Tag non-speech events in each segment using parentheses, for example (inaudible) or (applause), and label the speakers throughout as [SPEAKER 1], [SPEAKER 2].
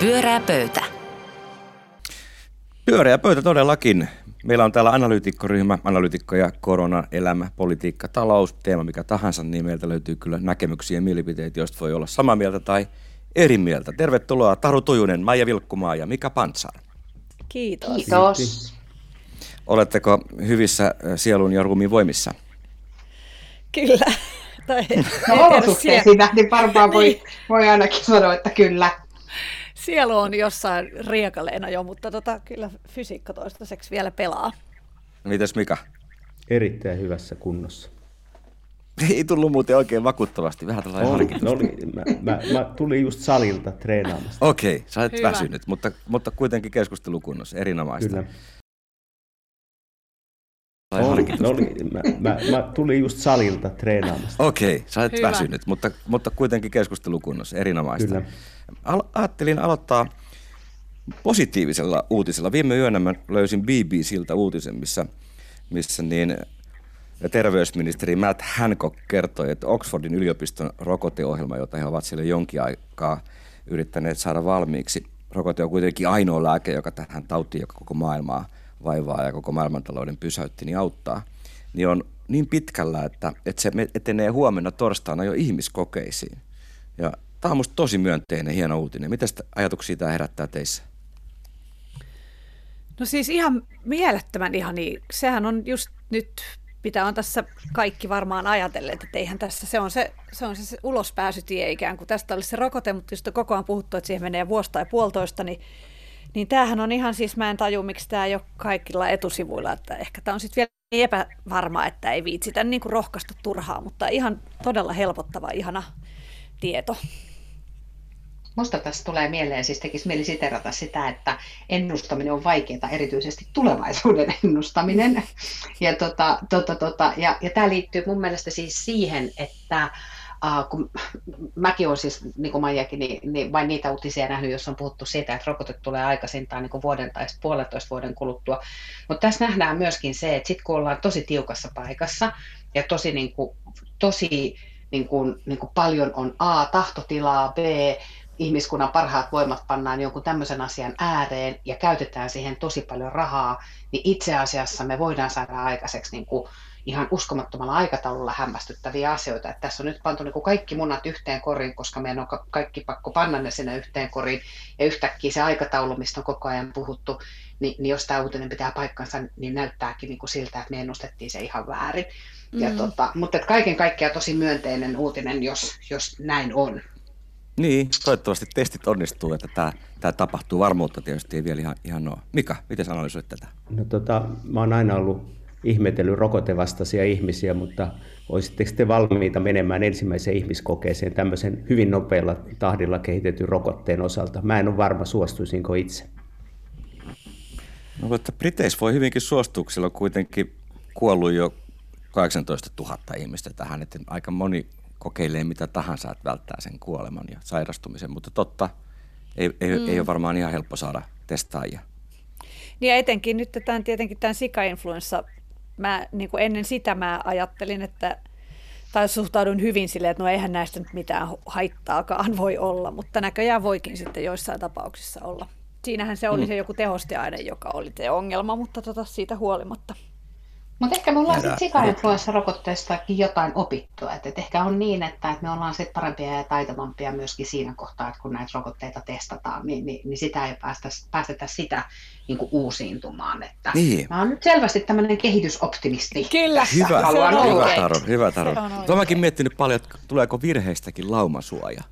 [SPEAKER 1] Pyörää pöytä.
[SPEAKER 2] Pyöreä pöytä todellakin. Meillä on täällä analyytikkoryhmä, analyytikkoja, korona, elämä, politiikka, talous, teema mikä tahansa, niin meiltä löytyy kyllä näkemyksiä ja mielipiteitä, joista voi olla samaa mieltä tai eri mieltä. Tervetuloa Taru Tujunen, Maija Vilkkumaa ja Mika Pansar.
[SPEAKER 3] Kiitos.
[SPEAKER 4] Kiitos.
[SPEAKER 2] Oletteko hyvissä äh, sielun ja ruumiin voimissa?
[SPEAKER 3] Kyllä. (laughs) Tai,
[SPEAKER 4] No olosuhteisiin nähden varmaan voi,
[SPEAKER 3] Niin.
[SPEAKER 4] voi ainakin sanoa, että kyllä.
[SPEAKER 3] Sielu on jossain riekaleena jo, mutta tota, kyllä fysiikka toistaiseksi vielä pelaa.
[SPEAKER 2] Mites Mika?
[SPEAKER 5] Erittäin hyvässä kunnossa.
[SPEAKER 2] Ei tullut muuten oikein vakuuttavasti, vähän tällainen
[SPEAKER 5] Oli, no oli, mä, mä, mä, tulin just salilta treenaamasta.
[SPEAKER 2] Okei, sä olet
[SPEAKER 3] Hyvä.
[SPEAKER 2] väsynyt, mutta, mutta kuitenkin keskustelukunnossa, erinomaista.
[SPEAKER 5] Kyllä.
[SPEAKER 2] Harkinta.
[SPEAKER 5] no oli, mä, mä, mä tulin just salilta treenaamasta.
[SPEAKER 2] Okei, sä olet
[SPEAKER 3] Hyvä.
[SPEAKER 2] väsynyt, mutta, mutta kuitenkin keskustelukunnossa, erinomaista.
[SPEAKER 5] Kyllä.
[SPEAKER 2] Al- ajattelin aloittaa positiivisella uutisella. Viime yönä mä löysin BBCltä uutisen, missä, missä niin terveysministeri Matt Hancock kertoi, että Oxfordin yliopiston rokoteohjelma, jota he ovat siellä jonkin aikaa yrittäneet saada valmiiksi, rokote on kuitenkin ainoa lääke, joka tähän tautiin, joka koko maailmaa vaivaa ja koko maailmantalouden pysäytti, niin auttaa, niin on niin pitkällä, että, että se etenee huomenna torstaina jo ihmiskokeisiin. Ja tämä on musta tosi myönteinen, hieno uutinen. Mitä ajatuksia tämä herättää teissä?
[SPEAKER 3] No siis ihan mielettömän ihan niin. Sehän on just nyt, mitä on tässä kaikki varmaan ajatelleet, että eihän tässä, se on se, se, on se, se ulospääsytie ikään kuin. Tästä olisi se rokote, mutta on koko ajan puhuttu, että siihen menee vuosi tai puolitoista, niin, niin tämähän on ihan siis, mä en taju, miksi tämä ei ole kaikilla etusivuilla, että ehkä tämä on sitten vielä niin epävarma, että ei viitsitä niin kuin rohkaista turhaa, mutta ihan todella helpottava, ihana tieto.
[SPEAKER 4] Musta tässä tulee mieleen, siis tekisi mieli siterata sitä, että ennustaminen on vaikeaa, erityisesti tulevaisuuden (laughs) ennustaminen. Ja, tota, tota, tota, ja, ja tämä liittyy mun mielestä siis siihen, että Uh, kun mäkin olen siis, niin kuin Maijakin, niin, niin vain niitä uutisia nähnyt, jos on puhuttu siitä, että rokote tulee aikaisintaan niin kuin vuoden tai puolentoista vuoden kuluttua. Mutta tässä nähdään myöskin se, että sitten kun ollaan tosi tiukassa paikassa ja tosi, niin kuin, tosi niin kuin, niin kuin paljon on A, tahtotilaa, B, ihmiskunnan parhaat voimat pannaan jonkun tämmöisen asian ääreen ja käytetään siihen tosi paljon rahaa, niin itse asiassa me voidaan saada aikaiseksi niin kuin ihan uskomattomalla aikataululla hämmästyttäviä asioita. Että tässä on nyt pantu niin kuin kaikki munat yhteen koriin, koska meidän on ka- kaikki pakko panna ne sinne yhteen koriin. Ja yhtäkkiä se aikataulu, mistä on koko ajan puhuttu, niin, niin jos tämä uutinen pitää paikkansa, niin näyttääkin niin kuin siltä, että me ennustettiin se ihan väärin. Ja
[SPEAKER 3] Mm.
[SPEAKER 4] tota, mutta että kaiken kaikkiaan tosi myönteinen uutinen, jos, jos näin on.
[SPEAKER 2] Niin, toivottavasti testit onnistuu, että tämä, tämä tapahtuu. Varmuutta tietysti ei vielä ihan, ihan ole. Mika, miten sä analysoit tätä?
[SPEAKER 5] No tota, mä oon aina ollut ihmetellyt rokotevastaisia ihmisiä, mutta olisitteko te valmiita menemään ensimmäiseen ihmiskokeeseen tämmöisen hyvin nopealla tahdilla kehitetyn rokotteen osalta? Mä en ole varma, suostuisinko itse.
[SPEAKER 2] No, mutta Briteissä voi hyvinkin suostua, on kuitenkin kuollut jo 18 000 ihmistä tähän, että aika moni kokeilee mitä tahansa, että välttää sen kuoleman ja sairastumisen, mutta totta, ei, ei, mm. ei ole varmaan ihan helppo saada testaajia.
[SPEAKER 3] Niin ja etenkin nyt tämän, tietenkin tämän sika-influenssa, mä, niin kuin ennen sitä mä ajattelin, että tai suhtaudun hyvin silleen, että no eihän näistä nyt mitään haittaakaan voi olla, mutta näköjään voikin sitten joissain tapauksissa olla. Siinähän se oli
[SPEAKER 2] Mm.
[SPEAKER 3] se joku tehosteaine, joka oli se ongelma, mutta tota, siitä huolimatta.
[SPEAKER 4] Mutta ehkä me ollaan sitten sika-influenssarokotteestakin jotain opittua. Et, et ehkä on niin, että, et me ollaan sitten parempia ja taitavampia myöskin siinä kohtaa, että kun näitä rokotteita testataan, niin, niin, niin sitä ei päästä, päästetä sitä niin kuin uusiintumaan. Että
[SPEAKER 2] Niin.
[SPEAKER 4] Mä oon nyt selvästi tämmöinen kehitysoptimisti.
[SPEAKER 3] Kyllä,
[SPEAKER 2] Hyvä,
[SPEAKER 4] haluan
[SPEAKER 3] se on
[SPEAKER 4] olla.
[SPEAKER 2] hyvä. Taru, hyvä
[SPEAKER 3] on
[SPEAKER 2] mäkin miettinyt paljon, että tuleeko virheistäkin laumasuoja.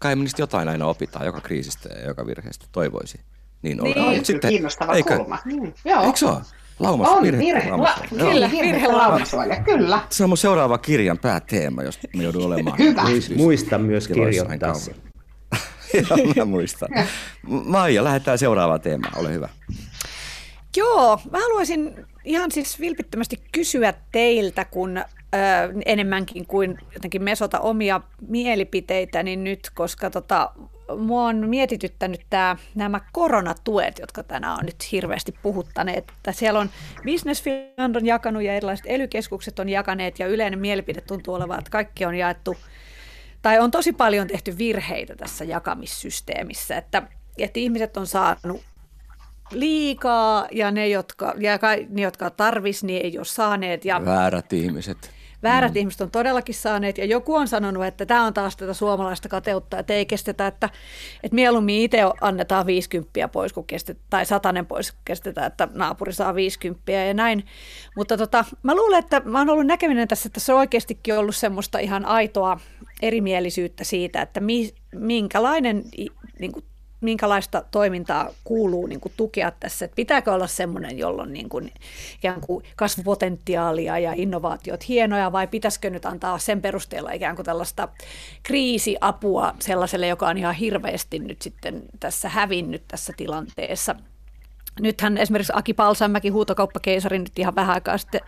[SPEAKER 2] Kai me niistä jotain aina opitaan joka kriisistä ja joka virheestä, toivoisi. Niin,
[SPEAKER 3] Niin.
[SPEAKER 2] on. Mut
[SPEAKER 4] kyllä kiinnostava
[SPEAKER 2] eikö,
[SPEAKER 4] kulma. Mm, joo.
[SPEAKER 2] Eikö se ole? Laumas,
[SPEAKER 4] On
[SPEAKER 2] virhe,
[SPEAKER 4] virhe, la, kyllä,
[SPEAKER 3] Virhe
[SPEAKER 4] virhe
[SPEAKER 3] laumasuoja.
[SPEAKER 4] kyllä.
[SPEAKER 2] Se on mun seuraava kirjan pääteema, jos me joudun (laughs) olemaan.
[SPEAKER 4] Hyvä.
[SPEAKER 5] Muis- Muista myös kirjoittaa se. (laughs)
[SPEAKER 2] Joo, mä muistan. Maija, lähdetään seuraavaan teemaan. Ole hyvä.
[SPEAKER 3] Joo, mä haluaisin ihan siis vilpittömästi kysyä teiltä, kun ö, enemmänkin kuin jotenkin mesota omia mielipiteitäni nyt, koska tota, mua on mietityttänyt tää, nämä koronatuet, jotka tänään on nyt hirveästi puhuttaneet. Että siellä on Business Finland on jakanut ja erilaiset elykeskukset on jakaneet ja yleinen mielipide tuntuu olevan, että kaikki on jaettu tai on tosi paljon tehty virheitä tässä jakamissysteemissä, että että ihmiset on saanut liikaa ja ne, jotka, ja ne, jotka tarvis, niin ei ole saaneet. Ja
[SPEAKER 2] Väärät ihmiset.
[SPEAKER 3] Väärät mm. ihmiset on todellakin saaneet ja joku on sanonut, että tämä on taas tätä suomalaista kateutta, että ei kestetä, että, että mieluummin itse annetaan 50 pois kuin kestet, tai satanen pois kun kestetään, että naapuri saa 50 ja näin. Mutta tota, mä luulen, että mä oon ollut näkeminen tässä, että se on oikeastikin ollut semmoista ihan aitoa erimielisyyttä siitä, että mi, minkälainen niin kuin minkälaista toimintaa kuuluu niin kuin tukea tässä, että pitääkö olla semmoinen, jolla on niin kuin, ikään kuin kasvupotentiaalia ja innovaatiot hienoja, vai pitäisikö nyt antaa sen perusteella ikään kuin tällaista kriisiapua sellaiselle, joka on ihan hirveästi nyt sitten tässä hävinnyt tässä tilanteessa. Nythän esimerkiksi Aki Palsamäki, huutokauppakeisari, nyt ihan vähän aikaa sitten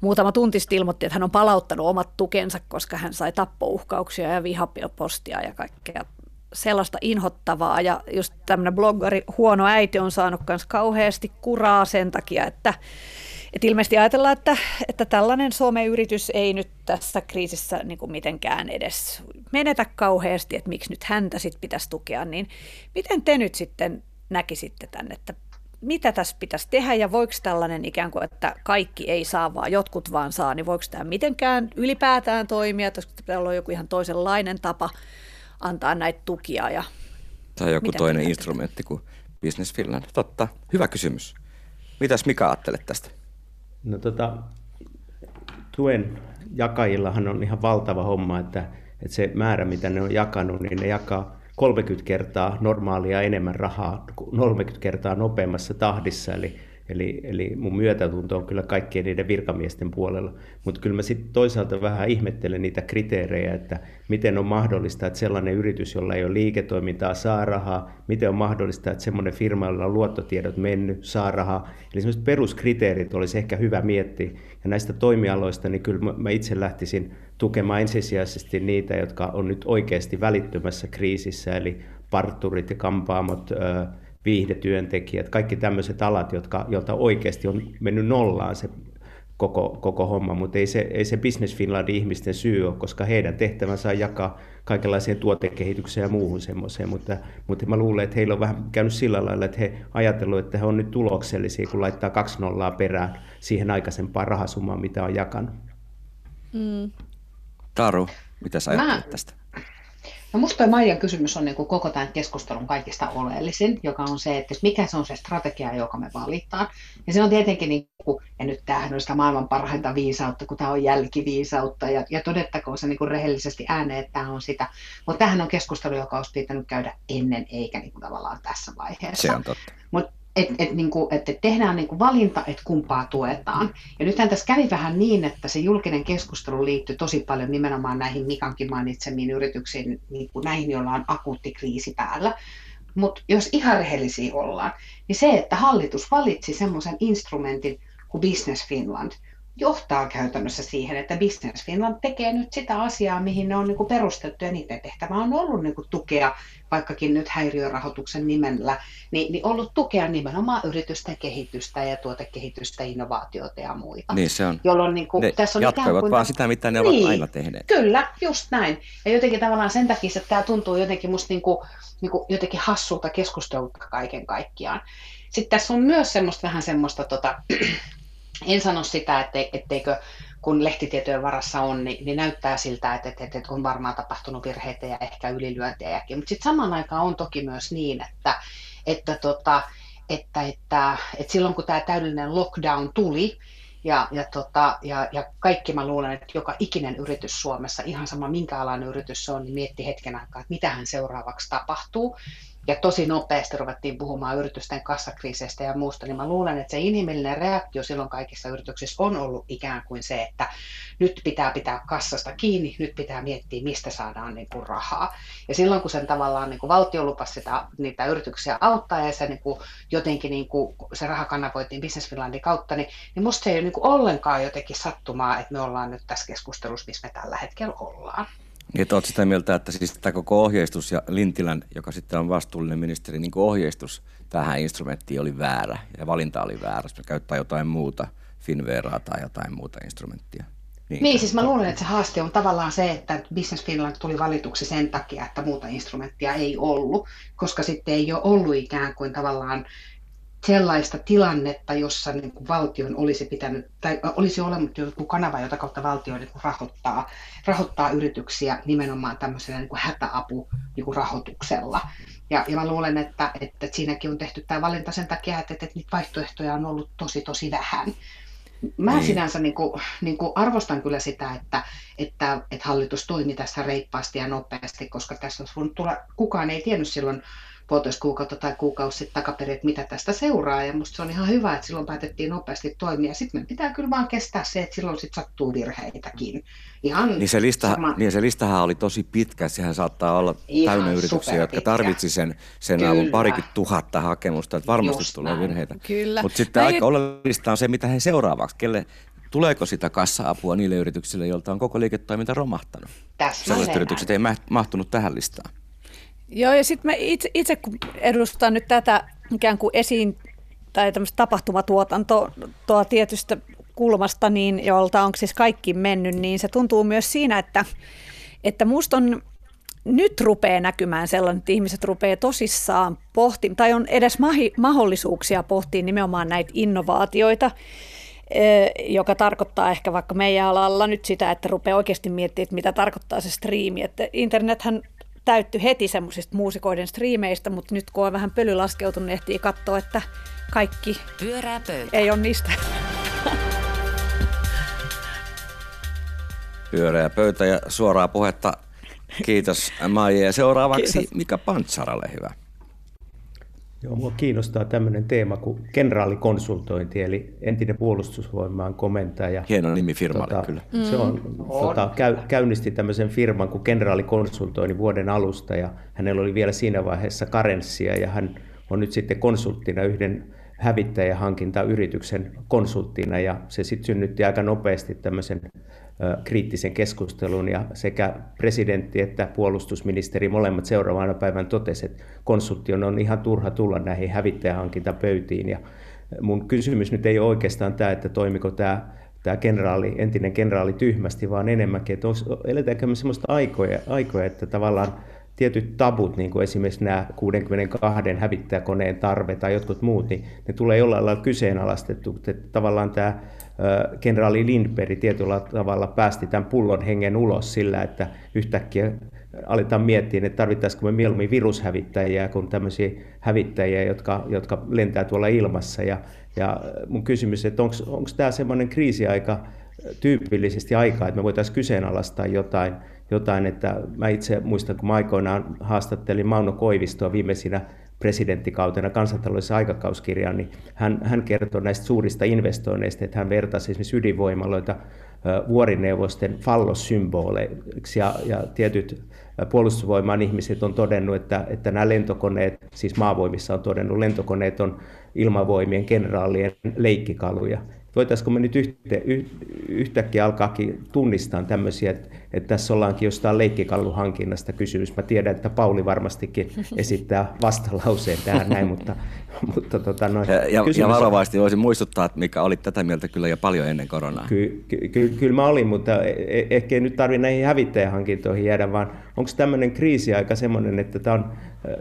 [SPEAKER 3] muutama tunti sitten ilmoitti, että hän on palauttanut omat tukensa, koska hän sai tappouhkauksia ja vihapostia ja kaikkea sellaista inhottavaa ja just tämmöinen bloggari Huono äiti on saanut myös kauheasti kuraa sen takia, että, että ilmeisesti ajatellaan, että, että tällainen someyritys ei nyt tässä kriisissä niin kuin mitenkään edes menetä kauheasti, että miksi nyt häntä sitten pitäisi tukea, niin miten te nyt sitten näkisitte tämän, että mitä tässä pitäisi tehdä ja voiko tällainen ikään kuin, että kaikki ei saa, vaan jotkut vaan saa, niin voiko tämä mitenkään ylipäätään toimia, koska pitää olla joku ihan toisenlainen tapa antaa näitä tukia. Ja
[SPEAKER 2] tai joku toinen instrumentti kuin Business Finland. Totta, hyvä kysymys. Mitäs Mika ajattelet tästä?
[SPEAKER 5] No tota, tuen jakajillahan on ihan valtava homma, että, että se määrä, mitä ne on jakanut, niin ne jakaa 30 kertaa normaalia enemmän rahaa, 30 kertaa nopeammassa tahdissa, eli Eli, eli mun myötätunto on kyllä kaikkien niiden virkamiesten puolella. Mutta kyllä mä sitten toisaalta vähän ihmettelen niitä kriteerejä, että miten on mahdollista, että sellainen yritys, jolla ei ole liiketoimintaa, saa rahaa. Miten on mahdollista, että semmoinen firma, jolla on luottotiedot mennyt, saa rahaa. Eli sellaiset peruskriteerit olisi ehkä hyvä miettiä. Ja näistä toimialoista, niin kyllä mä itse lähtisin tukemaan ensisijaisesti niitä, jotka on nyt oikeasti välittömässä kriisissä, eli parturit ja kampaamot, viihdetyöntekijät, kaikki tämmöiset alat, jotka, joilta oikeasti on mennyt nollaan se koko, koko homma, mutta ei se, ei se Business Finlandin ihmisten syy ole, koska heidän tehtävänsä on jakaa kaikenlaiseen tuotekehitykseen ja muuhun semmoiseen, mutta, mutta mä luulen, että heillä on vähän käynyt sillä lailla, että he ajatellut, että he on nyt tuloksellisia, kun laittaa kaksi nollaa perään siihen aikaisempaan rahasummaan, mitä on jakanut.
[SPEAKER 2] Mm. Taru, mitä sä ajattelet tästä?
[SPEAKER 4] No musta tuo Maijan kysymys on niin kuin koko tämän keskustelun kaikista oleellisin, joka on se, että mikä se on se strategia, joka me valitaan. Ja se on tietenkin, niin kuin, ja nyt tämähän on sitä maailman parhainta viisautta, kun tämä on jälkiviisautta, ja, ja todettakoon se niin kuin rehellisesti ääneen, että tämä on sitä. Mutta tämähän on keskustelu, joka olisi pitänyt käydä ennen, eikä niin kuin tavallaan tässä vaiheessa.
[SPEAKER 2] Se on totta.
[SPEAKER 4] Mutta että et, niin kuin, et tehdään niin kuin valinta, että kumpaa tuetaan. Ja nythän tässä kävi vähän niin, että se julkinen keskustelu liittyy tosi paljon nimenomaan näihin Mikankin mainitsemiin yrityksiin, niin kuin näihin, joilla on akuutti kriisi päällä. Mutta jos ihan rehellisiä ollaan, niin se, että hallitus valitsi semmoisen instrumentin kuin Business Finland – johtaa käytännössä siihen, että Business Finland tekee nyt sitä asiaa, mihin ne on niin perustettu ja niiden tehtävä on ollut niin tukea, vaikkakin nyt häiriörahoituksen nimellä, niin, niin ollut tukea nimenomaan yritysten kehitystä ja tuotekehitystä, innovaatioita ja muita.
[SPEAKER 2] Niin se on.
[SPEAKER 4] Jolloin niin kuin,
[SPEAKER 2] ne tässä on jatkoivat kuin, vaan sitä, mitä ne niin, ovat aina tehneet.
[SPEAKER 4] Kyllä, just näin. Ja jotenkin tavallaan sen takia, että tämä tuntuu jotenkin musta niin kuin, niin kuin jotenkin hassulta keskustelulta kaiken kaikkiaan. Sitten tässä on myös semmoista vähän semmoista tota, en sano sitä, ette, etteikö kun lehtitietojen varassa on, niin, niin näyttää siltä, että, että, että on varmaan tapahtunut virheitä ja ehkä ylilyöntejäkin. Mutta sitten samaan aikaan on toki myös niin, että, että, tota, että, että, että silloin kun tämä täydellinen lockdown tuli, ja, ja, tota, ja, ja kaikki mä luulen, että joka ikinen yritys Suomessa, ihan sama minkä alainen yritys se on, niin mietti hetken aikaa, että mitä hän seuraavaksi tapahtuu ja tosi nopeasti ruvettiin puhumaan yritysten kassakriiseistä ja muusta, niin mä luulen, että se inhimillinen reaktio silloin kaikissa yrityksissä on ollut ikään kuin se, että nyt pitää pitää kassasta kiinni, nyt pitää miettiä, mistä saadaan niin kuin rahaa. Ja silloin, kun sen tavallaan niin kuin valtio lupasi sitä, niitä yrityksiä auttaa ja se niin kuin jotenkin niin kuin, se raha kanavoitiin Business Finlandin kautta, niin, niin musta se ei ole niin kuin ollenkaan jotenkin sattumaa, että me ollaan nyt tässä keskustelussa, missä me tällä hetkellä ollaan.
[SPEAKER 2] Että olet sitä mieltä, että siis tämä koko ohjeistus ja Lintilän, joka sitten on vastuullinen ministeri, niin ohjeistus tähän instrumenttiin oli väärä ja valinta oli väärä. Se käyttää jotain muuta, Finveraa tai jotain muuta instrumenttia.
[SPEAKER 4] Niin, niin siis mä luulen, että se haaste on tavallaan se, että Business Finland tuli valituksi sen takia, että muuta instrumenttia ei ollut, koska sitten ei ole ollut ikään kuin tavallaan sellaista tilannetta, jossa niin kuin valtion olisi pitänyt, tai olisi olemassa joku kanava, jota kautta valtio niin kuin rahoittaa, rahoittaa yrityksiä nimenomaan tämmöisellä niin kuin hätäapurahoituksella. Ja, ja mä luulen, että, että siinäkin on tehty tämä valinta sen takia, että, että niitä vaihtoehtoja on ollut tosi tosi vähän. Mä niin. sinänsä niin kuin, niin kuin arvostan kyllä sitä, että, että, että hallitus toimi tässä reippaasti ja nopeasti, koska tässä on tulla, kukaan ei tiennyt silloin puolitoista kuukautta tai kuukausi sitten takaperin, että mitä tästä seuraa. Ja musta se on ihan hyvä, että silloin päätettiin nopeasti toimia. Sitten me pitää kyllä vaan kestää se, että silloin sitten sattuu virheitäkin.
[SPEAKER 2] Ihan niin, se lista, sama... niin se listahan oli tosi pitkä. Sehän saattaa olla ihan täynnä yrityksiä, jotka tarvitsi sen, sen avun parikymmentä tuhatta hakemusta. Että varmasti Just tulee näin. virheitä. Mutta sitten aika oleellista on se, mitä he seuraavaksi, kelle, Tuleeko sitä kassa-apua niille yrityksille, joilta on koko liiketoiminta romahtanut? Sellaiset yritykset ei mahtunut tähän listaan.
[SPEAKER 3] Joo, ja sitten mä itse, itse kun edustan nyt tätä ikään kuin esiin tai tämmöistä tapahtumatuotantoa tietystä kulmasta, niin jolta on siis kaikki mennyt, niin se tuntuu myös siinä, että, että musta on nyt rupeaa näkymään sellainen, että ihmiset rupeaa tosissaan pohtimaan, tai on edes mahi, mahdollisuuksia pohtia nimenomaan näitä innovaatioita, eh, joka tarkoittaa ehkä vaikka meidän alalla nyt sitä, että rupeaa oikeasti miettimään, että mitä tarkoittaa se striimi. Että internethän täytty heti semmoisista muusikoiden striimeistä, mutta nyt kun on vähän pöly laskeutunut, niin ehtii katsoa, että kaikki Pyörää pöytä. ei ole niistä.
[SPEAKER 2] Pyöreä pöytä ja suoraa puhetta. Kiitos Maija. Ja seuraavaksi Kiitos. Mika Pantsaralle hyvä.
[SPEAKER 5] Joo, mua kiinnostaa tämmöinen teema kuin kenraalikonsultointi, eli entinen puolustusvoimaan komentaja.
[SPEAKER 2] Hieno nimi firmalle tota, kyllä.
[SPEAKER 5] Se on, mm. tota, käy, käynnisti tämmöisen firman kuin kenraalikonsultointi vuoden alusta, ja hänellä oli vielä siinä vaiheessa karenssia, ja hän on nyt sitten konsulttina yhden hävittäjähankintayrityksen konsulttina, ja se sitten synnytti aika nopeasti tämmöisen kriittisen keskustelun ja sekä presidentti että puolustusministeri molemmat seuraavana päivän totesivat, että konsulttion on ihan turha tulla näihin hävittäjähankintapöytiin. Ja mun kysymys nyt ei ole oikeastaan tämä, että toimiko tämä tämä kenraali, entinen kenraali tyhmästi, vaan enemmänkin, että eletäänkö me sellaista aikoja, aikoja, että tavallaan tietyt tabut, niin kuin esimerkiksi nämä 62 hävittäjäkoneen tarve tai jotkut muut, niin ne tulee jollain lailla kyseenalaistettu. Että tavallaan tämä kenraali Lindberg tietyllä tavalla päästi tämän pullon hengen ulos sillä, että yhtäkkiä aletaan miettiä, että tarvittaisiko me mieluummin virushävittäjiä kuin tämmöisiä hävittäjiä, jotka, jotka lentää tuolla ilmassa. Ja, ja mun kysymys, että onko tämä semmoinen kriisiaika tyypillisesti aikaa, että me voitaisiin kyseenalaistaa jotain, jotain, että mä itse muistan, kun mä aikoinaan haastattelin Mauno Koivistoa viimeisinä presidenttikautena kansantaloudellisessa aikakauskirjaan, niin hän, hän kertoi näistä suurista investoinneista, että hän vertasi esimerkiksi ydinvoimaloita vuorineuvosten fallossymboleiksi. Ja, ja tietyt puolustusvoimaan ihmiset on todennut, että, että nämä lentokoneet, siis maavoimissa on todennut, lentokoneet on ilmavoimien kenraalien leikkikaluja voitaisiko me nyt yhtä, yhtäkkiä alkaakin tunnistaa tämmöisiä, että, että tässä ollaankin jostain leikkikalluhankinnasta kysymys. Mä tiedän, että Pauli varmastikin esittää vastalauseen tähän näin, mutta, (laughs) mutta tota, noin,
[SPEAKER 2] ja, ja, ja varovaisesti voisin muistuttaa, että mikä oli tätä mieltä kyllä jo paljon ennen koronaa.
[SPEAKER 5] Ky, ky, ky, kyllä mä olin, mutta e, e, ehkä ei nyt tarvitse näihin hävittäjähankintoihin jäädä, vaan onko tämmöinen kriisiaika semmoinen, että tämä on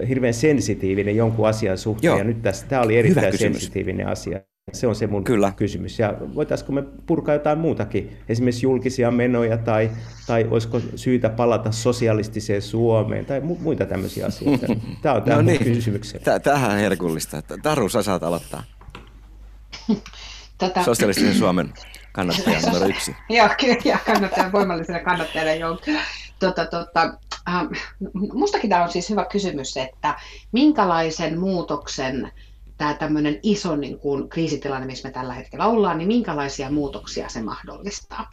[SPEAKER 5] hirveän sensitiivinen jonkun asian suhteen, Joo. ja nyt tässä, tämä oli erittäin sensitiivinen asia. Se on se mun Kyllä. kysymys. Ja voitaisiko me purkaa jotain muutakin, esimerkiksi julkisia menoja tai, tai olisiko syytä palata sosialistiseen Suomeen tai mu- muita tämmöisiä asioita. (laughs) Tämä on tämä no niin. kysymys.
[SPEAKER 2] Tähän on herkullista. Taru, sä saat aloittaa. (laughs) Tota... Sosialistisen Suomen kannattaja numero yksi. (laughs)
[SPEAKER 4] joo, kyllä, kannattaja, voimallisena kannattajana, joo. Tota, tota, äh, mustakin tämä on siis hyvä kysymys, että minkälaisen muutoksen tämä tämmöinen iso niin kuin, kriisitilanne, missä me tällä hetkellä ollaan, niin minkälaisia muutoksia se mahdollistaa.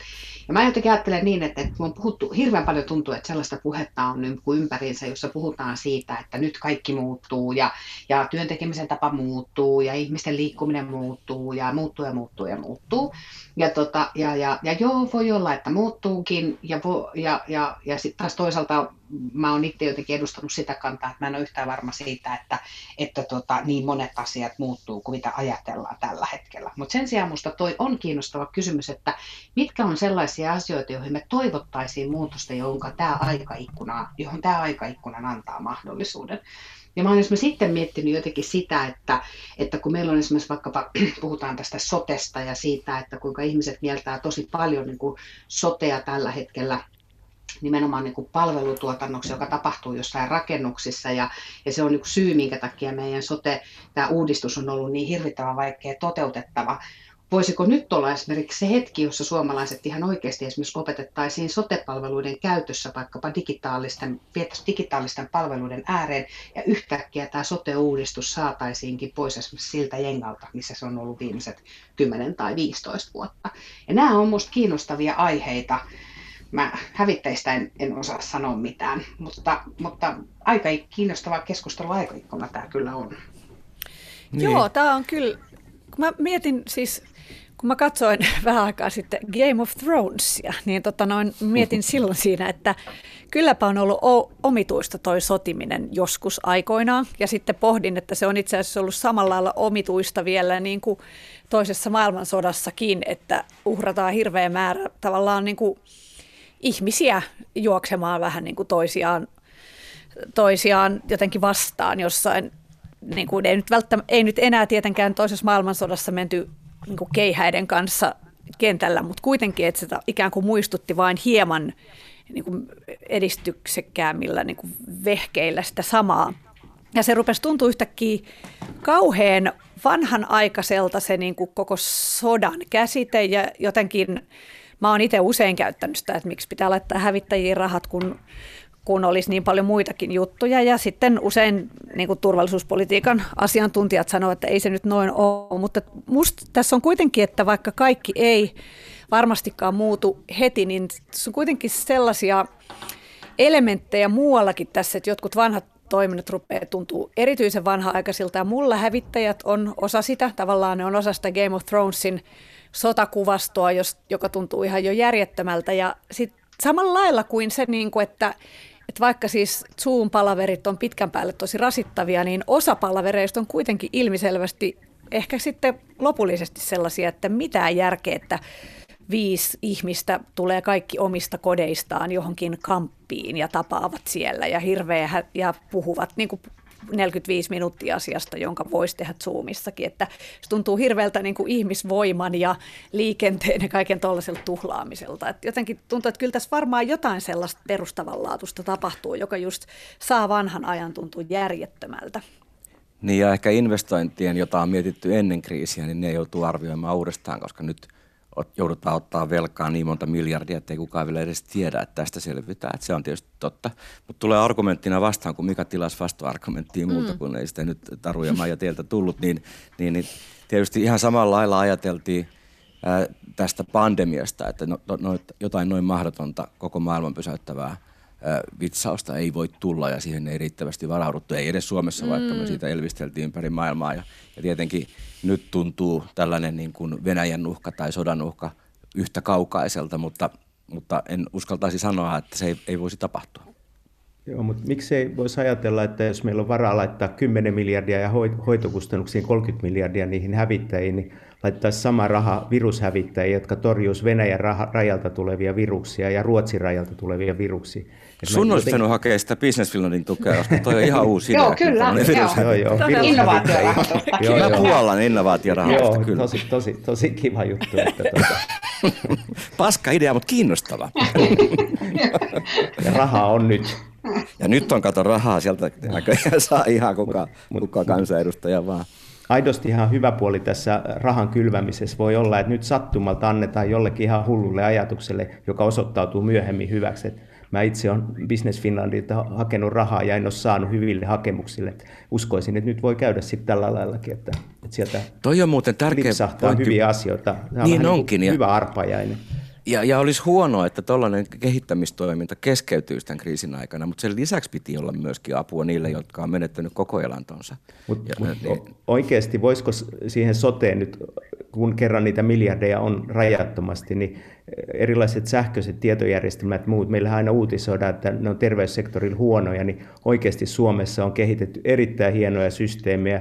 [SPEAKER 4] Ja mä jotenkin ajattelen niin, että, että on puhuttu, hirveän paljon tuntuu, että sellaista puhetta on niin kuin ympäriinsä, jossa puhutaan siitä, että nyt kaikki muuttuu ja, ja työntekemisen tapa muuttuu ja ihmisten liikkuminen muuttuu ja muuttuu ja muuttuu ja muuttuu. Ja, tota, ja, ja, ja joo, voi olla, että muuttuukin ja, vo, ja, ja, ja sitten taas toisaalta mä oon itse jotenkin edustanut sitä kantaa, että mä en ole yhtään varma siitä, että, että tota, niin monet asiat muuttuu kuin mitä ajatellaan tällä hetkellä. Mutta sen sijaan minusta toi on kiinnostava kysymys, että mitkä on sellaisia asioita, joihin me toivottaisiin muutosta, jonka tämä aikaikkuna, johon tämä aikaikkuna antaa mahdollisuuden. Ja mä olen sitten miettinyt jotenkin sitä, että, että kun meillä on esimerkiksi vaikkapa, (clears throat) puhutaan tästä sotesta ja siitä, että kuinka ihmiset mieltää tosi paljon niin kuin sotea tällä hetkellä nimenomaan niin kuin palvelutuotannoksi, joka tapahtuu jossain rakennuksissa. Ja, ja se on yksi syy, minkä takia meidän sote, tämä uudistus on ollut niin hirvittävän vaikea toteutettava voisiko nyt olla esimerkiksi se hetki, jossa suomalaiset ihan oikeasti esimerkiksi opetettaisiin sotepalveluiden käytössä vaikkapa digitaalisten, digitaalisten palveluiden ääreen ja yhtäkkiä tämä sote-uudistus saataisiinkin pois esimerkiksi siltä jengalta, missä se on ollut viimeiset 10 tai 15 vuotta. Ja nämä on minusta kiinnostavia aiheita. Mä hävittäistä en, en osaa sanoa mitään, mutta, mutta aika kiinnostava keskustelu aikaikkuna tämä kyllä on.
[SPEAKER 3] Niin. Joo, tämä on kyllä mä mietin siis kun mä katsoin (laughs) vähän aikaa sitten Game of Thronesia, niin tota noin, mietin (laughs) silloin siinä, että kylläpä on ollut omituista toi sotiminen joskus aikoinaan. Ja sitten pohdin, että se on itse asiassa ollut samalla lailla omituista vielä niin kuin toisessa maailmansodassakin, että uhrataan hirveä määrä tavallaan niin kuin ihmisiä juoksemaan vähän niin kuin toisiaan, toisiaan jotenkin vastaan jossain niin kuin ei, nyt ei nyt enää tietenkään toisessa maailmansodassa menty niin kuin keihäiden kanssa kentällä, mutta kuitenkin, että se ikään kuin muistutti vain hieman niin kuin edistyksekkäämmillä niin kuin vehkeillä sitä samaa. Ja se rupesi tuntua yhtäkkiä kauhean vanhanaikaiselta se niin kuin koko sodan käsite ja jotenkin mä oon itse usein käyttänyt sitä, että miksi pitää laittaa hävittäjiin rahat, kun kun olisi niin paljon muitakin juttuja. Ja sitten usein niin kuin turvallisuuspolitiikan asiantuntijat sanovat, että ei se nyt noin ole. Mutta musta tässä on kuitenkin, että vaikka kaikki ei varmastikaan muutu heti, niin se on kuitenkin sellaisia elementtejä muuallakin tässä, että jotkut vanhat toiminnot rupeaa tuntuu erityisen vanha-aikaisilta. Ja mulla hävittäjät on osa sitä, tavallaan ne on osa sitä Game of Thronesin sotakuvastoa, joka tuntuu ihan jo järjettömältä. Ja sitten samalla lailla kuin se, niin kuin, että että vaikka siis Zoom-palaverit on pitkän päälle tosi rasittavia, niin osa palavereista on kuitenkin ilmiselvästi ehkä sitten lopullisesti sellaisia, että mitään järkeä, että viisi ihmistä tulee kaikki omista kodeistaan johonkin kamppiin ja tapaavat siellä ja hirveä ja puhuvat niin kuin 45 minuuttia asiasta, jonka voisi tehdä Zoomissakin. Että se tuntuu hirveältä niin kuin ihmisvoiman ja liikenteen ja kaiken tuollaiselta tuhlaamiselta. Et jotenkin tuntuu, että kyllä tässä varmaan jotain sellaista perustavanlaatuista tapahtuu, joka just saa vanhan ajan tuntua järjettömältä.
[SPEAKER 2] Niin ja ehkä investointien, jota on mietitty ennen kriisiä, niin ne joutuu arvioimaan uudestaan, koska nyt joudutaan ottaa velkaa niin monta miljardia, että ei kukaan vielä edes tiedä, että tästä selvitään. Että se on tietysti totta. Mutta tulee argumenttina vastaan, kun Mika tilasi vasta-argumenttia muuta, mm. kun ei sitä nyt Taru ja Maija teiltä tullut, niin, niin, niin tietysti ihan samalla lailla ajateltiin ää, tästä pandemiasta, että no, no, jotain noin mahdotonta koko maailman pysäyttävää vitsausta ei voi tulla ja siihen ei riittävästi varauduttu. Ei edes Suomessa, vaikka me mm. siitä elvisteltiin ympäri maailmaa. Ja, ja tietenkin nyt tuntuu tällainen niin kuin Venäjän uhka tai sodan uhka yhtä kaukaiselta, mutta, mutta en uskaltaisi sanoa, että se ei, ei voisi tapahtua.
[SPEAKER 5] Joo, mutta miksei voisi ajatella, että jos meillä on varaa laittaa 10 miljardia ja hoitokustannuksiin 30 miljardia niihin hävittäjiin, niin laittaisi sama raha virushävittäjiin, jotka torjuisi Venäjän rajalta tulevia viruksia ja Ruotsin rajalta tulevia viruksia.
[SPEAKER 2] Sun olisi jotenkin... hakea sitä Business Finlandin tukea, koska toi on ihan (laughs) uusi idea.
[SPEAKER 4] joo, kyllä. Joo, joo. Innovaatiorahoitusta.
[SPEAKER 2] Mä puolan innovaatiorahoitusta,
[SPEAKER 5] joo, kyllä. Tosi, tosi, tosi kiva juttu. Että tuota... (laughs)
[SPEAKER 2] Paska idea, mutta kiinnostava. (laughs)
[SPEAKER 5] ja rahaa on nyt.
[SPEAKER 2] Ja nyt on kato rahaa, sieltä näköjään saa ihan kuka, kuka kansanedustaja vaan
[SPEAKER 5] aidosti ihan hyvä puoli tässä rahan kylvämisessä voi olla, että nyt sattumalta annetaan jollekin ihan hullulle ajatukselle, joka osoittautuu myöhemmin hyväksi. Mä itse olen Business Finlandilta hakenut rahaa ja en ole saanut hyville hakemuksille. Uskoisin, että nyt voi käydä sitten tällä laillakin, että, että sieltä
[SPEAKER 2] Toi on muuten tärkeä
[SPEAKER 5] pointti. hyviä asioita.
[SPEAKER 2] Tämä niin on onkin.
[SPEAKER 5] Niin hyvä arpajainen.
[SPEAKER 2] Ja, ja olisi huonoa, että tällainen kehittämistoiminta keskeytyy tämän kriisin aikana, mutta sen lisäksi piti olla myöskin apua niille, jotka on menettänyt koko elantonsa.
[SPEAKER 5] Mut,
[SPEAKER 2] ja,
[SPEAKER 5] mut,
[SPEAKER 2] niin,
[SPEAKER 5] oikeasti voisiko siihen soteen nyt, kun kerran niitä miljardeja on rajattomasti, niin erilaiset sähköiset tietojärjestelmät muut, meillähän aina uutisoidaan, että ne on terveyssektorilla huonoja, niin oikeasti Suomessa on kehitetty erittäin hienoja systeemejä.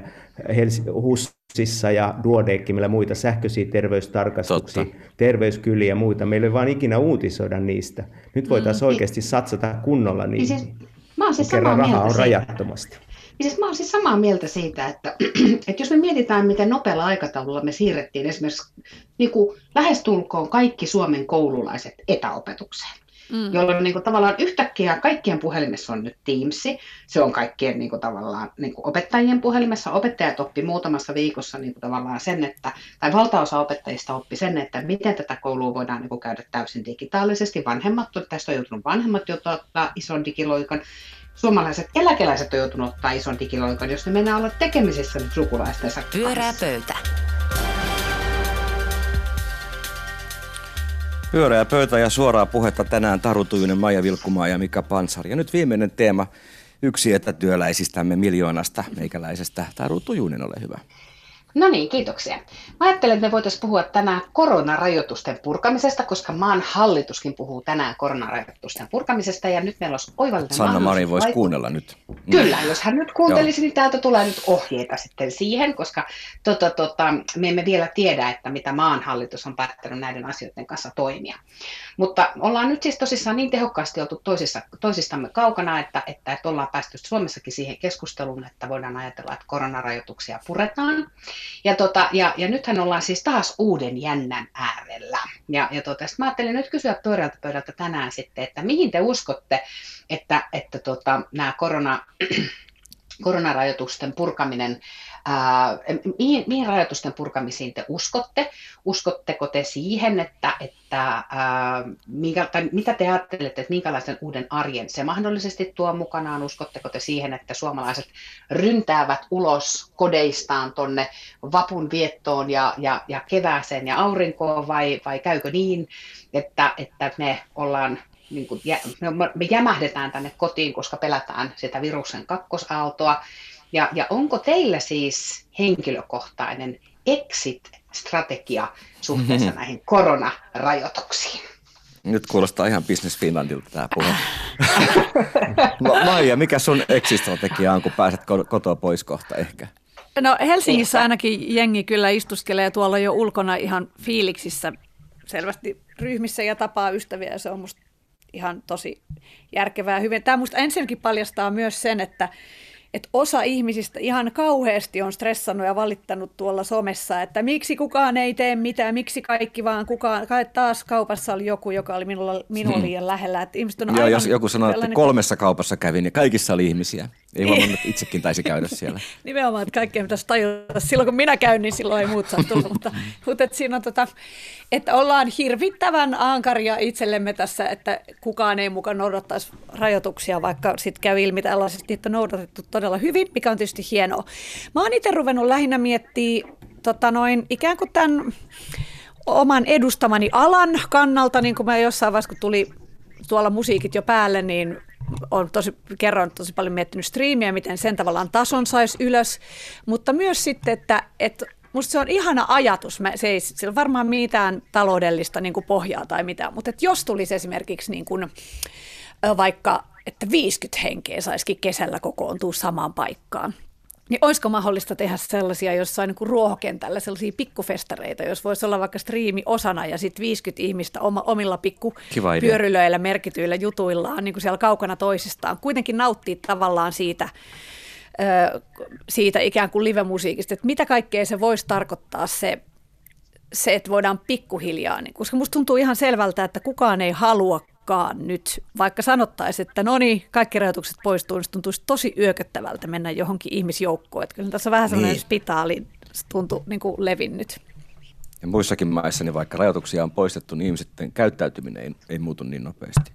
[SPEAKER 5] HUSissa ja Duodecimilla muita sähköisiä terveystarkastuksia, Totta. terveyskyliä ja muita. Meillä ei vaan ikinä uutisoida niistä. Nyt voitaisiin mm, oikeasti satsata kunnolla niihin. Siis,
[SPEAKER 4] mä oon siis
[SPEAKER 5] kerran rahaa on rajattomasti.
[SPEAKER 4] Ja siis mä olen siis samaa mieltä siitä, että, (clears throat) että jos me mietitään, miten nopealla aikataululla me siirrettiin esimerkiksi niin kuin lähestulkoon kaikki Suomen koululaiset etäopetukseen, mm. jolloin niin kuin, tavallaan yhtäkkiä kaikkien puhelimessa on nyt Teams, se on kaikkien niin kuin, tavallaan niin kuin opettajien puhelimessa, opettajat oppi muutamassa viikossa niin kuin, tavallaan sen, että, tai valtaosa opettajista oppi sen, että miten tätä koulua voidaan niin kuin, käydä täysin digitaalisesti, vanhemmat, tästä on joutunut vanhemmat jo ottaa ison digiloikan, suomalaiset eläkeläiset on joutunut ottaa ison digiloikan, jos ne mennään olla tekemisissä nyt sukulaistensa
[SPEAKER 1] Pyörää pöytä.
[SPEAKER 2] Pyöreä pöytä ja suoraa puhetta tänään Taru Tujunen, Maija Vilkkumaa ja Mika Pansari. Ja nyt viimeinen teema, yksi etätyöläisistämme miljoonasta meikäläisestä. Taru Tujunen, ole hyvä.
[SPEAKER 4] No niin, kiitoksia. Mä ajattelen, että me voitaisiin puhua tänään koronarajoitusten purkamisesta, koska maan hallituskin puhuu tänään koronarajoitusten purkamisesta ja nyt meillä olisi oivallinen
[SPEAKER 2] Sanna Marin voisi vaiku- kuunnella nyt.
[SPEAKER 4] Kyllä, jos hän nyt kuuntelisi, Joo. niin täältä tulee nyt ohjeita sitten siihen, koska tota, tota, me emme vielä tiedä, että mitä maan hallitus on päättänyt näiden asioiden kanssa toimia. Mutta ollaan nyt siis tosissaan niin tehokkaasti oltu toisissa, toisistamme kaukana, että, että, että ollaan päästy Suomessakin siihen keskusteluun, että voidaan ajatella, että koronarajoituksia puretaan. Ja, tota, ja, ja nythän ollaan siis taas uuden jännän äärellä. Ja, ja tota, mä ajattelin nyt kysyä pyörältä pöydältä tänään sitten, että mihin te uskotte, että, että tota, nämä korona, (clears throat) koronarajoitusten purkaminen Ää, mihin, mihin rajoitusten purkamisiin te uskotte? Uskotteko te siihen, että, että ää, minkä, tai mitä te ajattelette, että minkälaisen uuden arjen se mahdollisesti tuo mukanaan? Uskotteko te siihen, että suomalaiset ryntäävät ulos kodeistaan tuonne vapun viettoon ja, ja, ja kevääseen ja aurinkoon vai, vai käykö niin, että, että me ollaan niin kuin, me jämähdetään tänne kotiin, koska pelätään sitä viruksen kakkosaaltoa. Ja, ja onko teillä siis henkilökohtainen exit-strategia suhteessa mm-hmm. (laughs) näihin koronarajoituksiin?
[SPEAKER 2] Nyt kuulostaa ihan Business Finlandilta tämä puhe. (laughs) Maija, mikä sun exit-strategia on, kun pääset kotoa pois kohta ehkä?
[SPEAKER 3] No Helsingissä ainakin jengi kyllä istuskelee tuolla jo ulkona ihan fiiliksissä selvästi ryhmissä ja tapaa ystäviä ja se on musta ihan tosi järkevää hyvin. Tämä musta ensinnäkin paljastaa myös sen, että että osa ihmisistä ihan kauheasti on stressannut ja valittanut tuolla somessa, että miksi kukaan ei tee mitään, miksi kaikki vaan kukaan, taas kaupassa oli joku, joka oli minulla, minua hmm. liian lähellä. Että ihmiset on
[SPEAKER 2] Joo, jos joku sanoo, että kolmessa kaupassa kävin ja kaikissa oli ihmisiä. Ei huomannut, (laughs) että itsekin taisi käydä siellä. (laughs)
[SPEAKER 3] Nimenomaan, että kaikkea pitäisi tajuta. Silloin kun minä käyn, niin silloin ei muut saa tulla. mutta, (laughs) mutta että siinä on tota, että ollaan hirvittävän ankaria itsellemme tässä, että kukaan ei mukaan noudattaisi rajoituksia, vaikka sitten käy ilmi tällaisesti, että on noudatettu todella hyvin, mikä on tietysti hienoa. Mä oon itse ruvennut lähinnä miettimään tota noin, ikään kuin tämän oman edustamani alan kannalta, niin kuin mä jossain vaiheessa, kun tuli tuolla musiikit jo päälle, niin on tosi, kerran tosi paljon miettinyt striimiä, miten sen tavallaan tason saisi ylös, mutta myös sitten, että, että Musta se on ihana ajatus. Mä, se ei sillä varmaan mitään taloudellista niin kuin pohjaa tai mitään, mutta että jos tulisi esimerkiksi niin kuin, vaikka, että 50 henkeä saisikin kesällä kokoontua samaan paikkaan, niin olisiko mahdollista tehdä sellaisia jossain niin kuin ruohokentällä, sellaisia pikkufestareita, jos voisi olla vaikka striimi osana ja sitten 50 ihmistä oma, omilla pikkupyörylöillä merkityillä jutuillaan niin kuin siellä kaukana toisistaan. Kuitenkin nauttii tavallaan siitä, siitä ikään kuin live-musiikista, että mitä kaikkea se voisi tarkoittaa se, se että voidaan pikkuhiljaa, niin, koska musta tuntuu ihan selvältä, että kukaan ei haluakaan nyt, vaikka sanottaisiin, että no niin, kaikki rajoitukset poistuu, niin se tuntuisi tosi yököttävältä mennä johonkin ihmisjoukkoon. Että kyllä tässä on vähän sellainen niin. spitaali tuntuu niin kuin levinnyt.
[SPEAKER 2] Ja muissakin maissa, niin vaikka rajoituksia on poistettu, niin ihmisten käyttäytyminen ei, ei muutu niin nopeasti.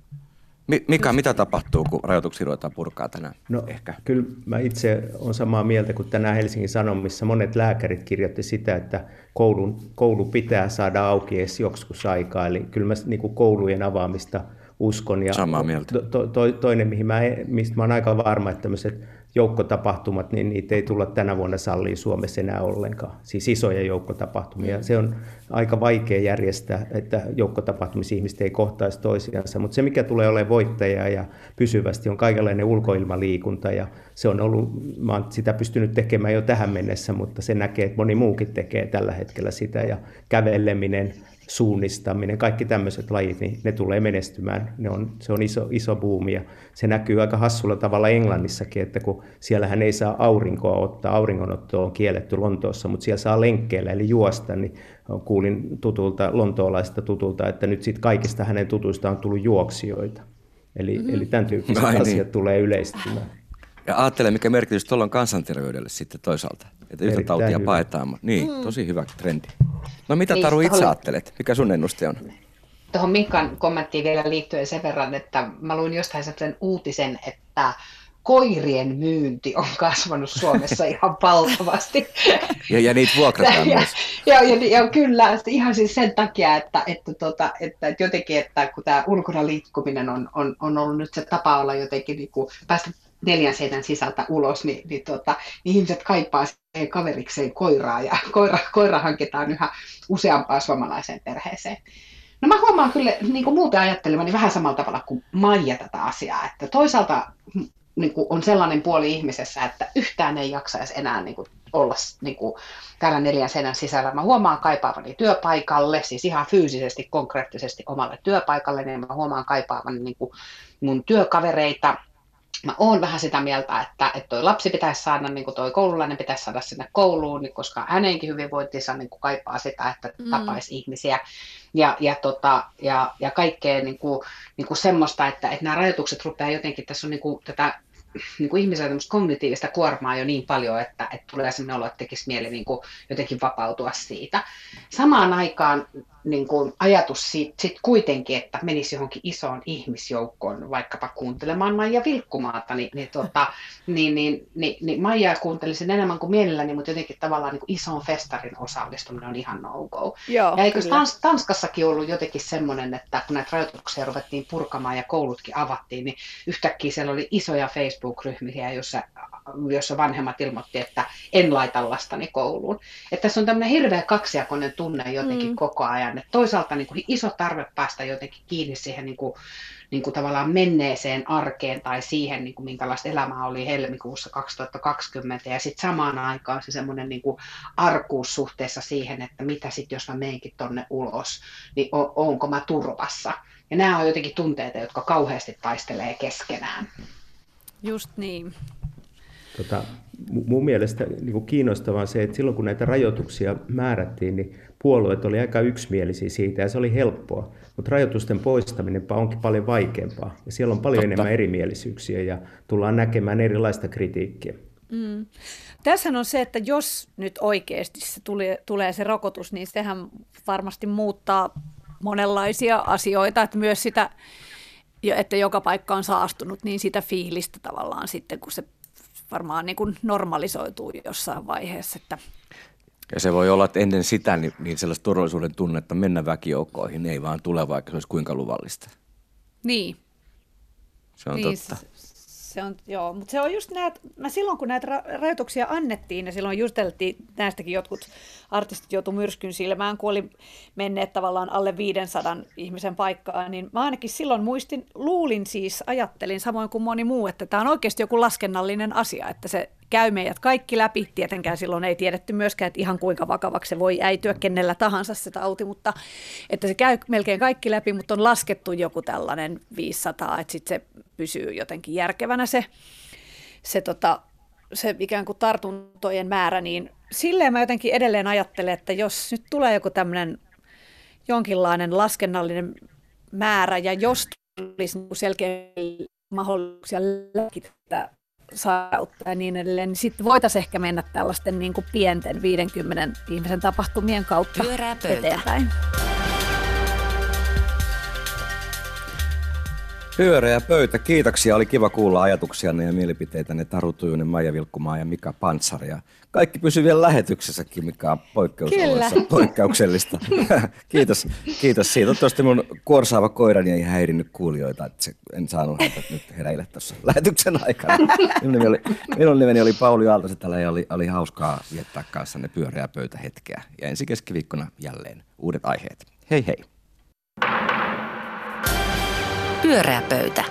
[SPEAKER 2] Mika, mitä tapahtuu, kun rajoituksia ruvetaan purkaa tänään?
[SPEAKER 5] No ehkä. Kyllä mä itse olen samaa mieltä kuin tänään Helsingin Sanomissa. Monet lääkärit kirjoitti sitä, että koulun, koulu pitää saada auki edes joskus aikaa. Eli kyllä mä niin kuin koulujen avaamista uskon. Ja
[SPEAKER 2] Samaa mieltä.
[SPEAKER 5] To, to, toinen, mihin mä, mistä mä olen aika varma, että tämmöiset joukkotapahtumat, niin niitä ei tulla tänä vuonna salliin Suomessa enää ollenkaan. Siis isoja joukkotapahtumia. Se on aika vaikea järjestää, että joukkotapahtumissa ihmiset ei kohtaisi toisiansa. Mutta se, mikä tulee olemaan voittaja ja pysyvästi, on kaikenlainen ulkoilmaliikunta. Ja se on ollut, mä oon sitä pystynyt tekemään jo tähän mennessä, mutta se näkee, että moni muukin tekee tällä hetkellä sitä. Ja käveleminen, suunnistaminen, kaikki tämmöiset lajit, niin ne tulee menestymään. Ne on, se on iso, iso buumi ja se näkyy aika hassulla tavalla Englannissakin, että kun siellähän ei saa aurinkoa ottaa, auringonotto on kielletty Lontoossa, mutta siellä saa lenkkeellä eli juosta, niin kuulin tutulta, lontoolaista tutulta, että nyt sitten kaikista hänen tutuista on tullut juoksijoita. Eli, mm-hmm. eli tämän tyyppiset Ai asiat niin. tulee yleistymään.
[SPEAKER 2] Ja ajattele, mikä merkitys tuolla on kansanterveydelle sitten toisaalta. Että yhtä tautia paetaan. Niin, mm. tosi hyvä trendi. No mitä niin, Taru itse tohon, ajattelet? Mikä sun ennuste on?
[SPEAKER 4] Tuohon Mikan kommenttiin vielä liittyen sen verran, että mä luin jostain sellaisen uutisen, että koirien myynti on kasvanut Suomessa (laughs) ihan valtavasti.
[SPEAKER 2] Ja, ja niitä vuokrataan
[SPEAKER 4] ja,
[SPEAKER 2] myös.
[SPEAKER 4] Ja, ja, ja, kyllä, ihan siis sen takia, että, että, tota, että, että jotenkin, että kun tämä ulkona liikkuminen on, on, on ollut nyt se tapa olla jotenkin niin kuin päästä neljän seinän sisältä ulos, niin, niin, tota, niin ihmiset kaipaa kaverikseen koiraa ja (laughs) koira, koira hankitaan yhä useampaan suomalaiseen perheeseen. No mä huomaan kyllä niin kuin muuten ajattelevani vähän samalla tavalla kuin Maija tätä asiaa, että toisaalta niin kuin on sellainen puoli ihmisessä, että yhtään ei jaksaisi enää niin kuin olla niin kuin täällä neljän seinän sisällä. Mä huomaan kaipaavani työpaikalle, siis ihan fyysisesti, konkreettisesti omalle työpaikalle, niin mä huomaan kaipaavani niin kuin mun työkavereita, mä oon vähän sitä mieltä, että, että toi lapsi pitäisi saada, niin kuin toi koululainen pitäisi saada sinne kouluun, niin koska hänenkin hyvinvointinsa niin kuin kaipaa sitä, että mm. tapaisi ihmisiä ja, ja, tota, ja, ja kaikkea niin kuin, niin kuin semmoista, että, että nämä rajoitukset rupeaa jotenkin, tässä on niin kuin tätä niin kuin ihmisellä kognitiivista kuormaa jo niin paljon, että, että tulee sellainen olo, että tekisi mieli niin kuin jotenkin vapautua siitä. Samaan aikaan niin kuin ajatus siitä, sit kuitenkin, että menisi johonkin isoon ihmisjoukkoon, vaikkapa kuuntelemaan Maija Vilkkumaata, niin, niin, tota, (laughs) niin, niin, niin, niin Maijaa kuuntelisin enemmän kuin mielelläni, mutta jotenkin tavallaan niin kuin ison festarin osallistuminen on ihan no-go. Joo, ja eikö Tans, Tanskassakin ollut jotenkin semmoinen, että kun näitä rajoituksia ruvettiin purkamaan ja koulutkin avattiin, niin yhtäkkiä siellä oli isoja Facebook-ryhmiä, jossa jossa vanhemmat ilmoitti, että en laita lastani kouluun. Että tässä on tämmöinen hirveä kaksijakoinen tunne jotenkin mm. koko ajan. Että toisaalta niin kuin iso tarve päästä jotenkin kiinni siihen niin kuin, niin kuin tavallaan menneeseen arkeen tai siihen, niin kuin minkälaista elämää oli helmikuussa 2020. Ja sitten samaan aikaan se semmoinen niin arkuus suhteessa siihen, että mitä sitten jos mä menenkin tonne ulos, niin on, onko mä turvassa. Ja nämä on jotenkin tunteita, jotka kauheasti taistelee keskenään.
[SPEAKER 3] Just niin.
[SPEAKER 5] Tota, mun mielestä niin kuin kiinnostavaa se, että silloin kun näitä rajoituksia määrättiin, niin puolueet oli aika yksimielisiä siitä ja se oli helppoa. Mutta rajoitusten poistaminen onkin paljon vaikeampaa ja siellä on paljon Totta. enemmän erimielisyyksiä ja tullaan näkemään erilaista kritiikkiä. Mm.
[SPEAKER 3] Tässähän on se, että jos nyt oikeasti se tulee, tulee se rokotus, niin sehän varmasti muuttaa monenlaisia asioita, että myös sitä, että joka paikka on saastunut, niin sitä fiilistä tavallaan sitten, kun se varmaan niin kuin normalisoituu jossain vaiheessa. Että
[SPEAKER 2] ja se voi olla, että ennen sitä niin, niin sellaista turvallisuuden tunnetta mennä väkijoukkoihin ei vaan tule, vaikka se olisi kuinka luvallista.
[SPEAKER 3] Niin.
[SPEAKER 2] Se on niin, totta.
[SPEAKER 3] Se on, joo, mutta se on just näet, mä silloin kun näitä rajoituksia annettiin ja silloin justeltiin, näistäkin jotkut artistit joutu myrskyn silmään, kun oli menneet tavallaan alle 500 ihmisen paikkaan, niin mä ainakin silloin muistin, luulin siis, ajattelin samoin kuin moni muu, että tämä on oikeasti joku laskennallinen asia, että se käy meidät kaikki läpi. Tietenkään silloin ei tiedetty myöskään, että ihan kuinka vakavaksi se voi äityä kenellä tahansa se tauti, mutta että se käy melkein kaikki läpi, mutta on laskettu joku tällainen 500, että sitten se pysyy jotenkin järkevänä se, se, tota, se ikään kuin tartuntojen määrä, niin silleen mä jotenkin edelleen ajattelen, että jos nyt tulee joku tämmöinen jonkinlainen laskennallinen määrä ja jos tulisi niinku selkeä mahdollisuuksia lääkittää sairautta ja niin edelleen, niin sitten voitaisiin ehkä mennä tällaisten niin kuin pienten 50 ihmisen tapahtumien kautta eteenpäin.
[SPEAKER 2] Pyöreä pöytä. Kiitoksia. Oli kiva kuulla ajatuksianne ja mielipiteitänne Taru Tujunen, Maija Vilkkumaa ja Mika Pantsari. Ja kaikki pysyy vielä lähetyksessäkin, mikä on poikkeusoloissa poikkeuksellista. (laughs) kiitos, kiitos siitä. Toivottavasti mun kuorsaava koirani ei häirinnyt kuulijoita, että se, en saanut häntä nyt hereille tuossa lähetyksen aikana. (laughs) Minun nimeni oli, minun nimeni oli Pauli Aaltosi täällä ja oli, oli hauskaa viettää kanssanne pyöreä pöytä hetkeä. Ja ensi keskiviikkona jälleen uudet aiheet. Hei hei!
[SPEAKER 1] Pyöreä pöytä.